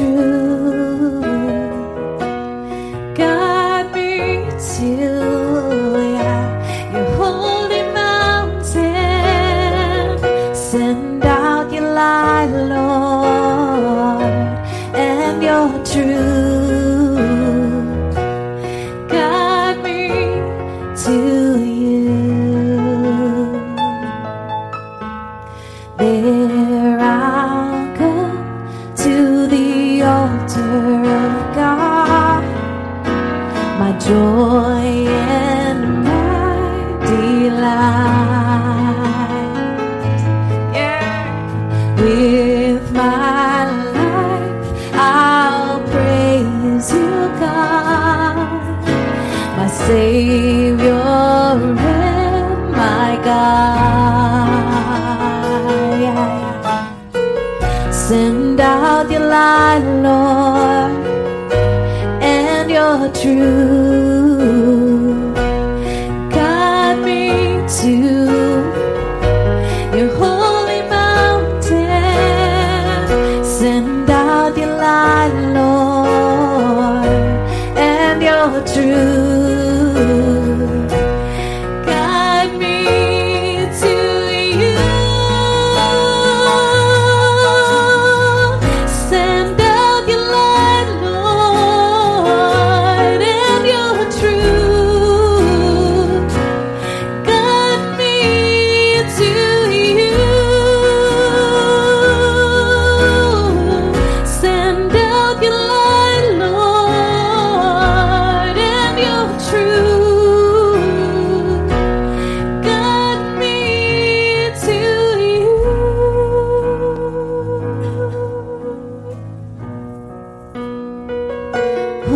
You.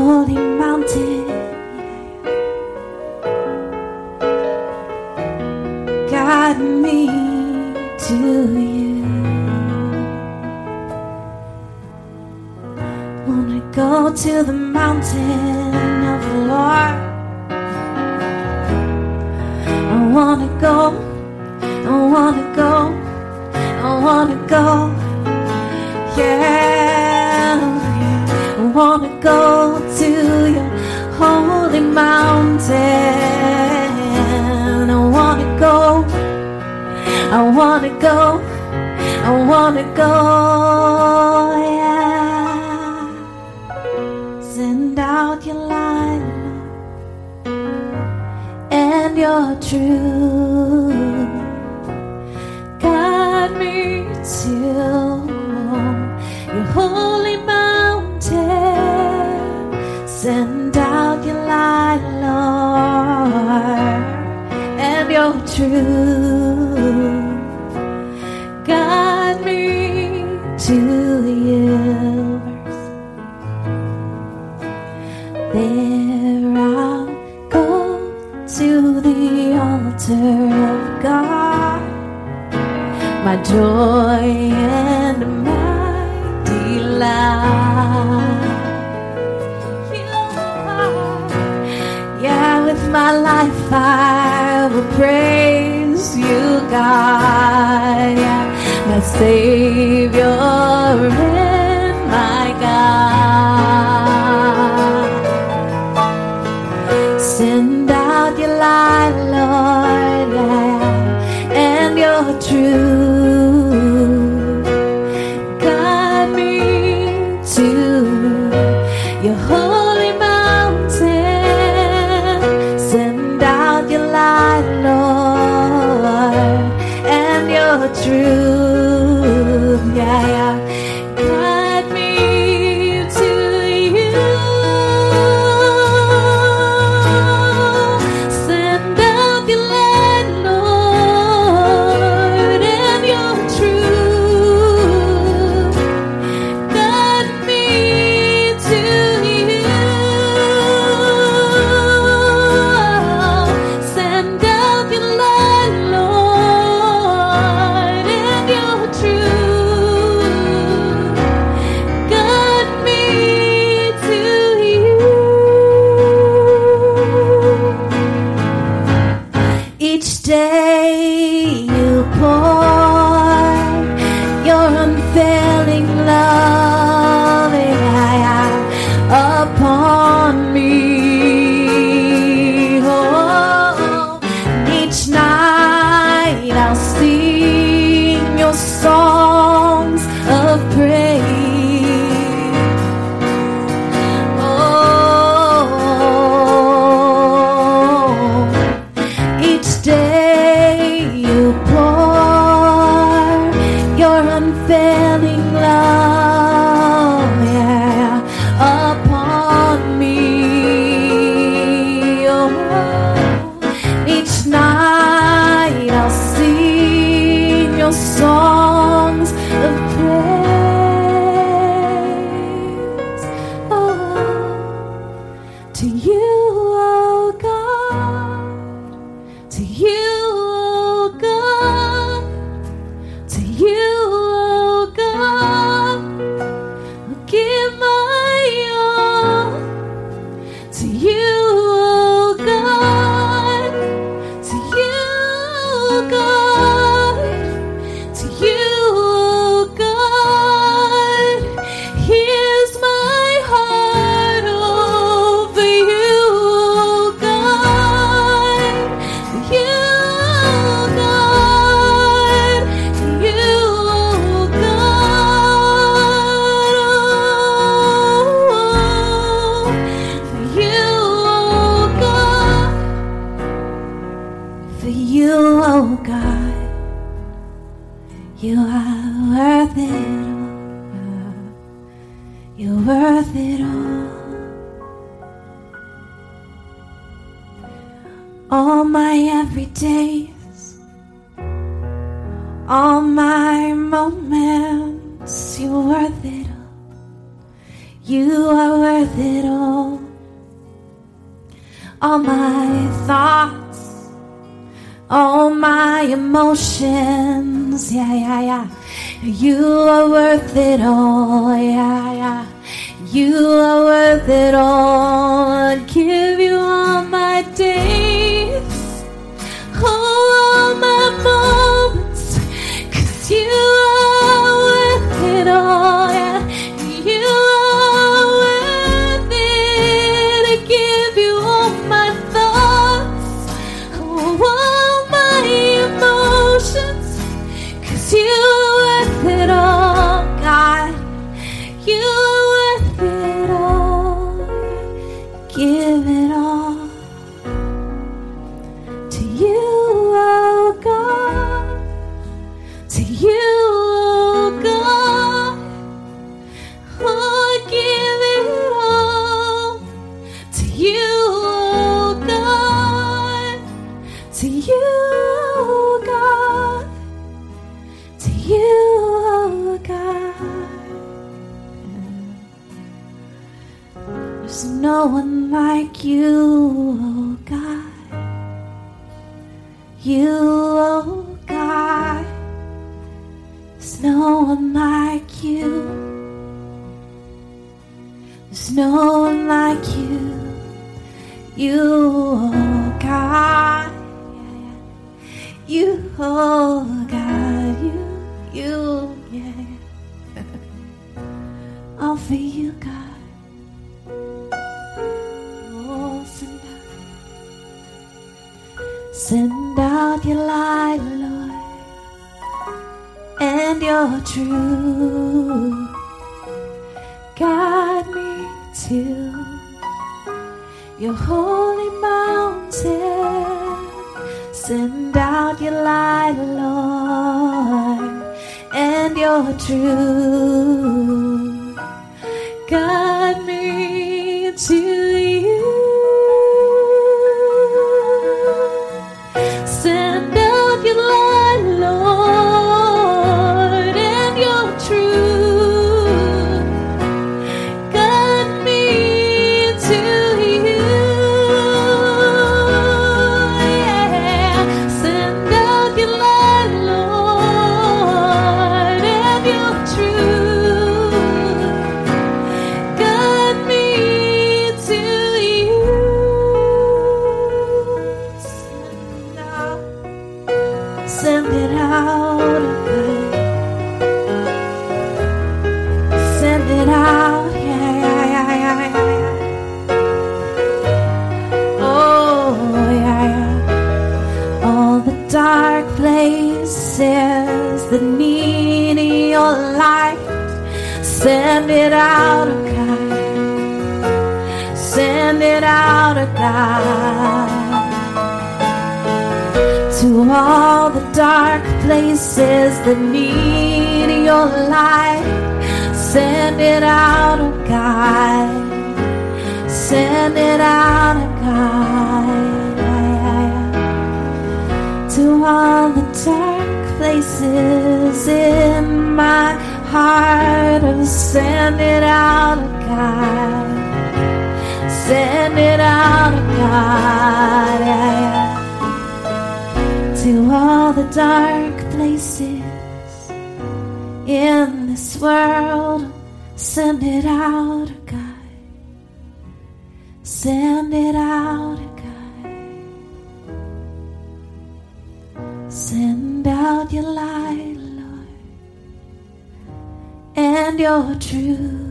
holy mountain. Guide me to you. Wanna go to the mountain of the Lord. I wanna go. I wanna go. I wanna go. Yeah, I wanna go. I wanna go, I wanna go, yeah. Send out your light and your truth. Guide me till your holy mountain. Send out your light, Lord, and your truth. hold on me. All my thoughts, all my emotions, yeah, yeah, yeah. You are worth it all, yeah, yeah. You are worth it all. I'd give you all my days, all my moments, God. To you, God to you, God. There's no one like you, oh God. You, oh God. There's no one like you. There's no one like you. You, oh God. You, oh God, you, you, yeah. All for you, God. Oh, send out, send out your light, Lord, and your truth. Guide me to your holy mountain. Send out your light, Lord, and your truth. To all the dark places that need your light. Send it out, oh God. Send it out, oh God. To all the dark places in my heart. Oh, send it out, oh God. Send it out, oh God. To all the dark places in this world. Send it out, oh God. Send it out, oh God. Send out your light, Lord, and your truth.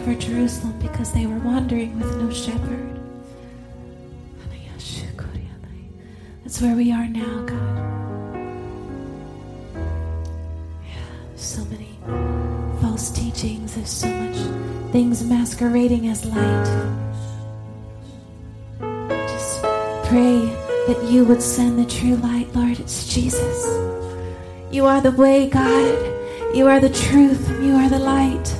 Over Jerusalem because they were wandering with no shepherd. That's where we are now, God. Yeah, so many false teachings. There's so much things masquerading as light. Just pray that you would send the true light, Lord. It's Jesus. You are the way, God. You are the truth. You are the light.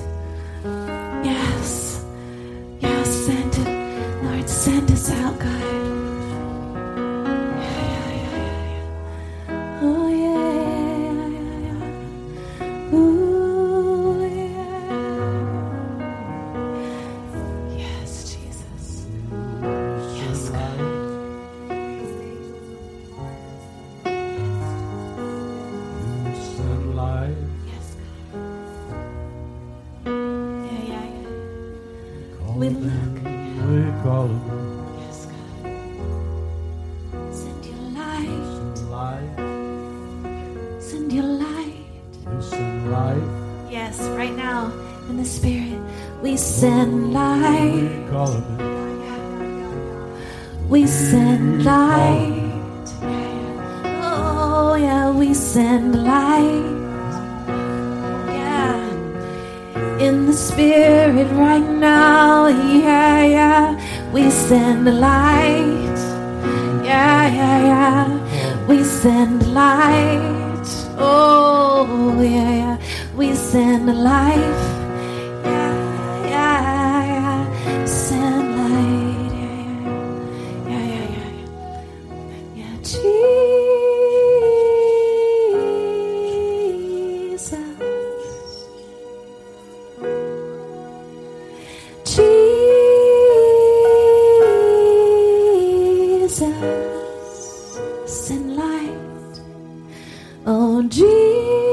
Send your light. we sunlight, Yes, right now in the spirit, we send light. we call them We send light. Oh, yeah, we send light. Oh, yeah. In the spirit right now. Yeah, yeah. We send light. Yeah, yeah, yeah. We send light. Oh, yeah, yeah. We send life. Oh,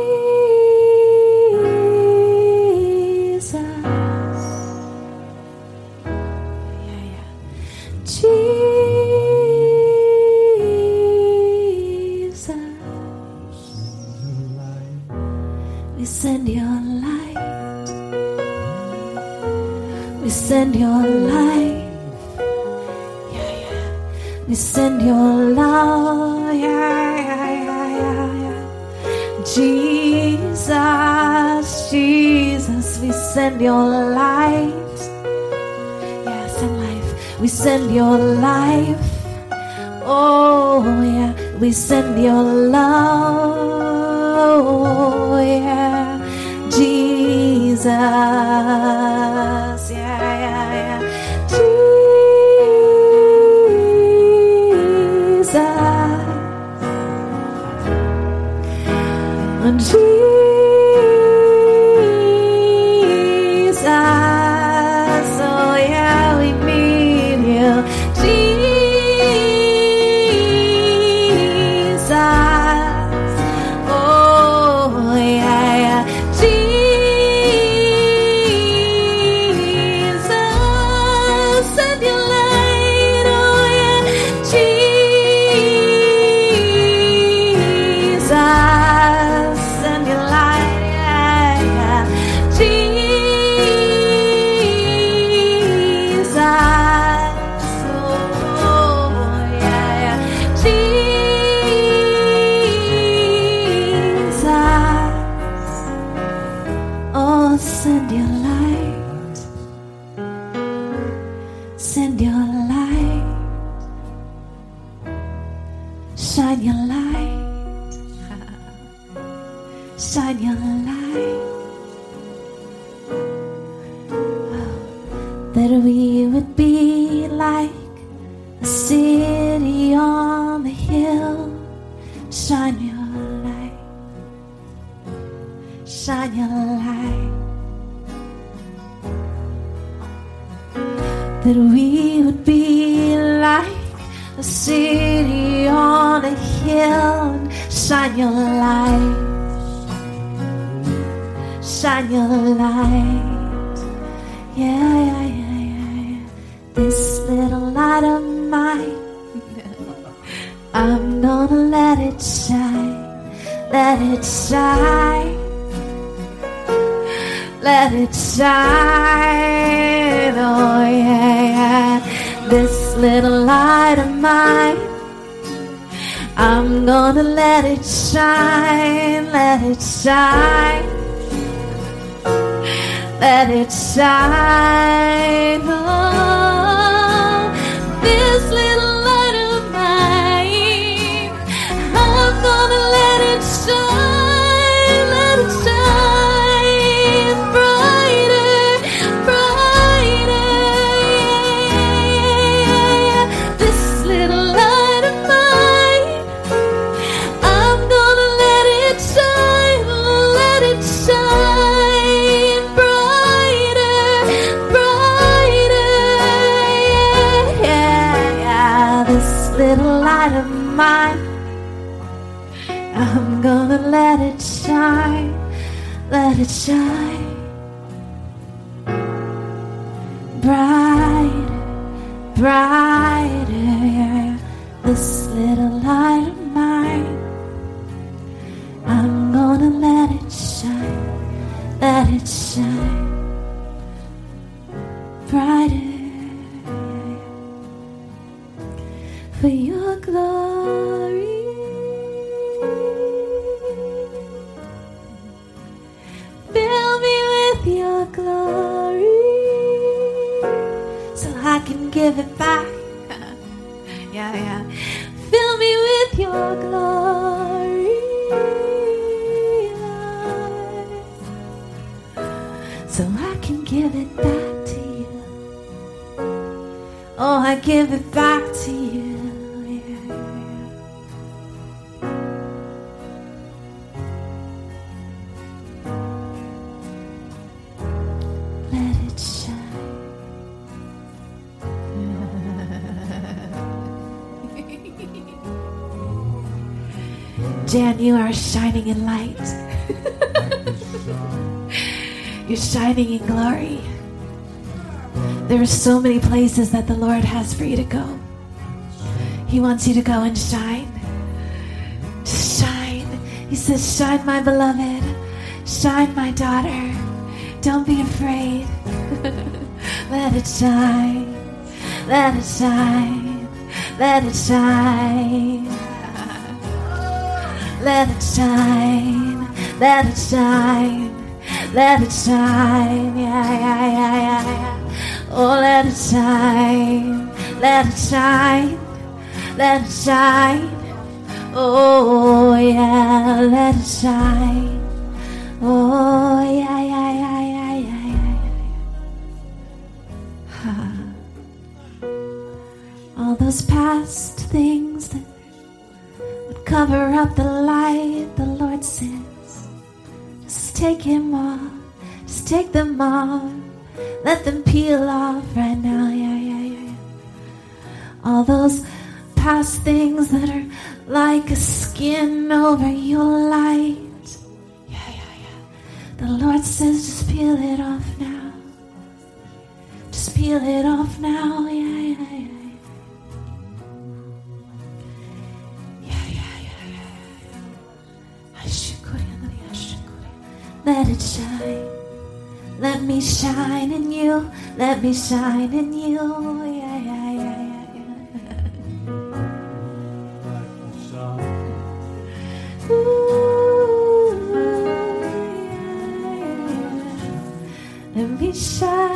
Jesus. Shine your light. that we would be like a city on the hill. Shine your light, shine your light. That we would be like a city on a hill. Shine your light, shine your light. Yeah, yeah, yeah, yeah. This little light of mine, I'm gonna let it shine, let it shine, let it shine. Oh, yeah, yeah. This little light of mine, I'm gonna let it shine, let it shine let it shine. Oh, let it shine brighter, brighter. Yeah, this little light of mine. I'm gonna let it shine, let it shine brighter you are shining in light. You're shining in glory. There are so many places that the Lord has for you to go. He wants you to go and shine. Shine. He says, Shine, my beloved. Shine, my daughter. Don't be afraid. Let it shine. Let it shine. Let it shine. Let it shine. Let it shine. Let it shine. Yeah, yeah, yeah, yeah, yeah. Oh, let it shine. Let it shine. Let it shine. Oh, yeah. Let it shine. Oh, yeah, yeah, yeah, yeah, yeah, yeah, yeah. All those past things that cover up the light, the Lord says, just take him off, just take them off, let them peel off right now, yeah, yeah, yeah. All those past things that are like a skin over your light, yeah, yeah, yeah. The Lord says, just peel it off now, just peel it off now, yeah, yeah. Yeah, Let it shine. Let me shine in you. Let me shine in you. Yeah, yeah, yeah, yeah, yeah. Ooh, yeah, yeah. Let me shine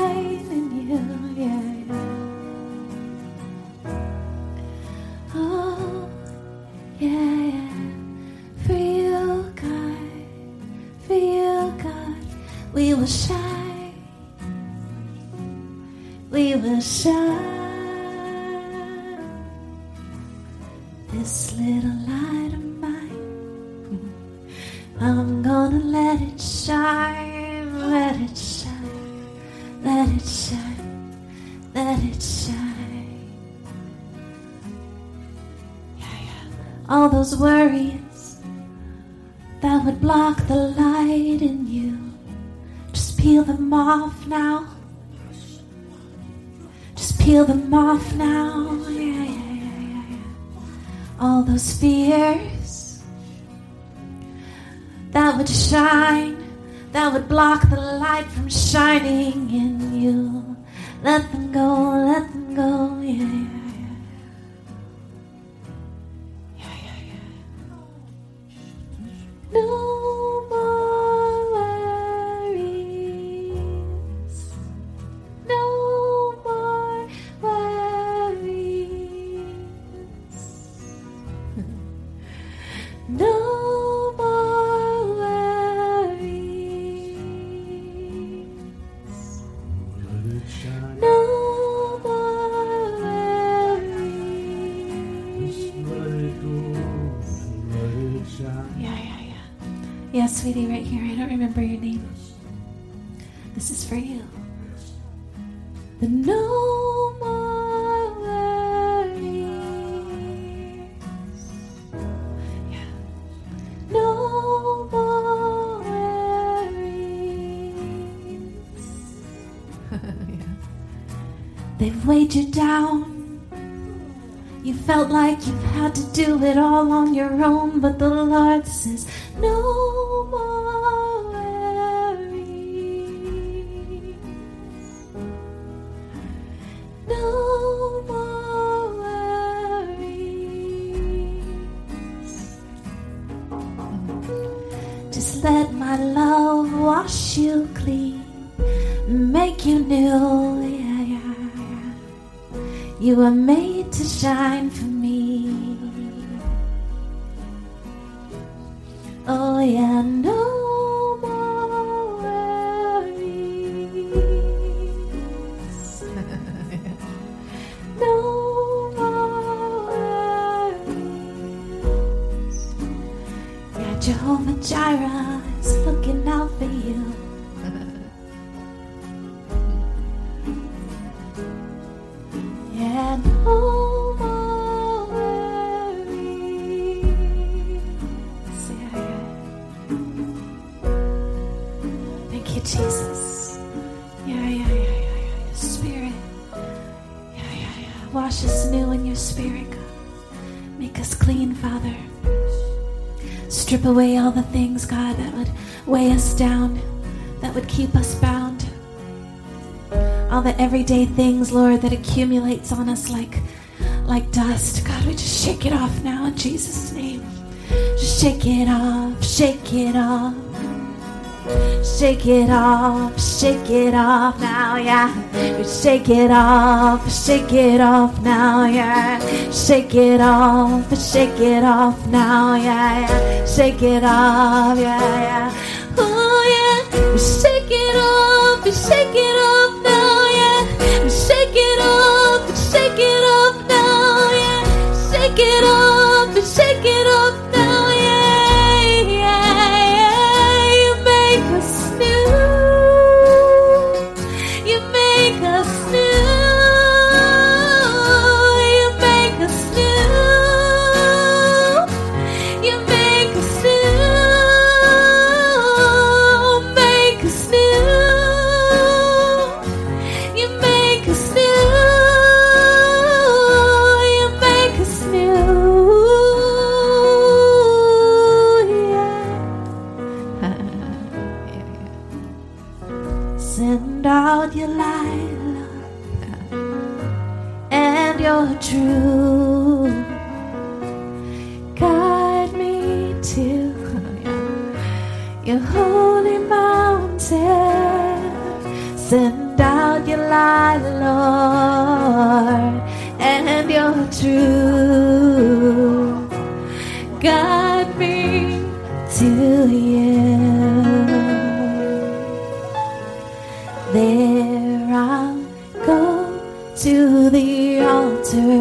We will shine. We shine. This little light of mine. I'm gonna let it shine, let it shine, let it shine, let it shine. Yeah, yeah. All those worries that would block the light in you, peel them off now. Just peel them off now. Yeah, yeah, yeah, yeah. All those fears that would shine, that would block the light from shining in you. Let them go, let them go, yeah, sweetie, right here. I don't remember your name. This is for you. The no more worries. Yeah. No more worries. They've weighed you down. You felt like you had to do it all on your own, but the Lord says, No shine for me. Wash us new in your spirit, God. Make us clean, Father. Strip away all the things, God, that would weigh us down, that would keep us bound. All the everyday things, Lord, that accumulates on us like like dust. God, we just shake it off now in Jesus' name. Just shake it off, shake it off. Shake it off, shake it off now, yeah. We shake it off, shake it off now, yeah. Shake it off, shake it off now, yeah, yeah. Shake it off, yeah, yeah. Oh yeah, shake it off, shake it off now, yeah. Shake it off, shake it off now, yeah. Shake it off, to the altar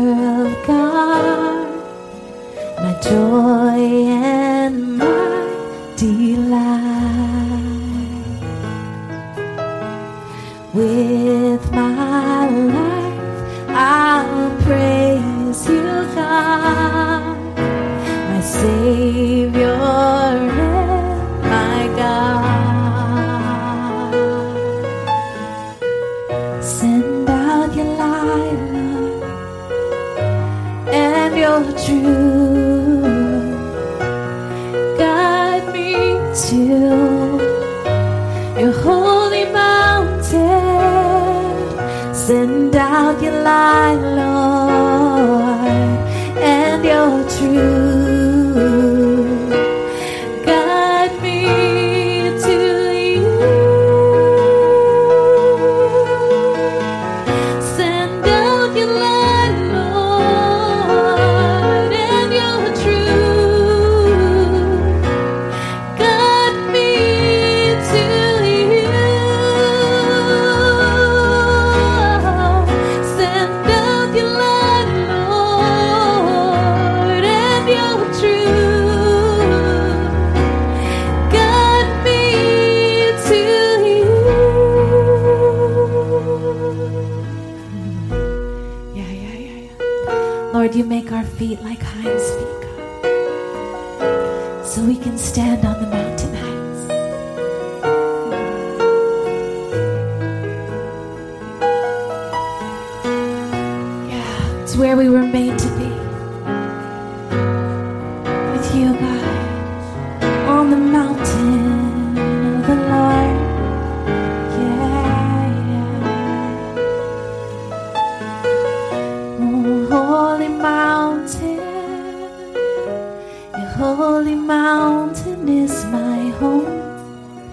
holy mountain is my home.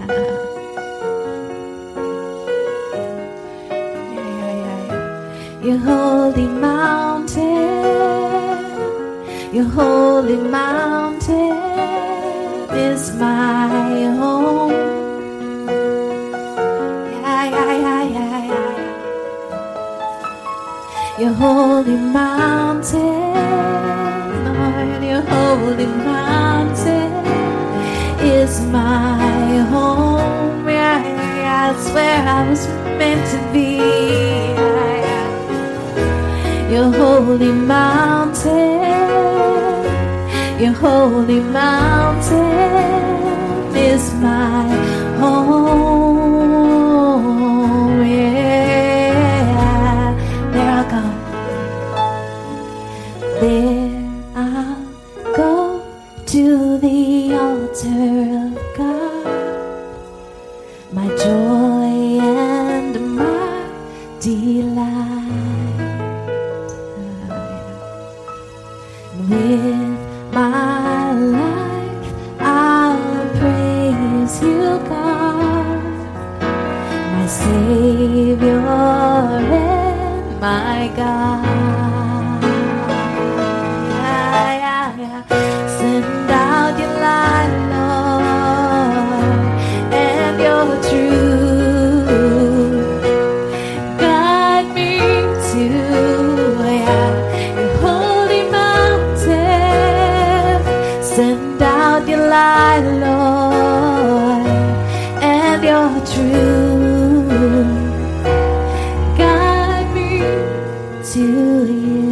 Yeah, yeah, yeah, your holy mountain, your holy mountain is my home. Your holy mountain, Lord, your holy mountain. home yeah, that's where I was meant to be. Your holy mountain, your holy mountain. to you.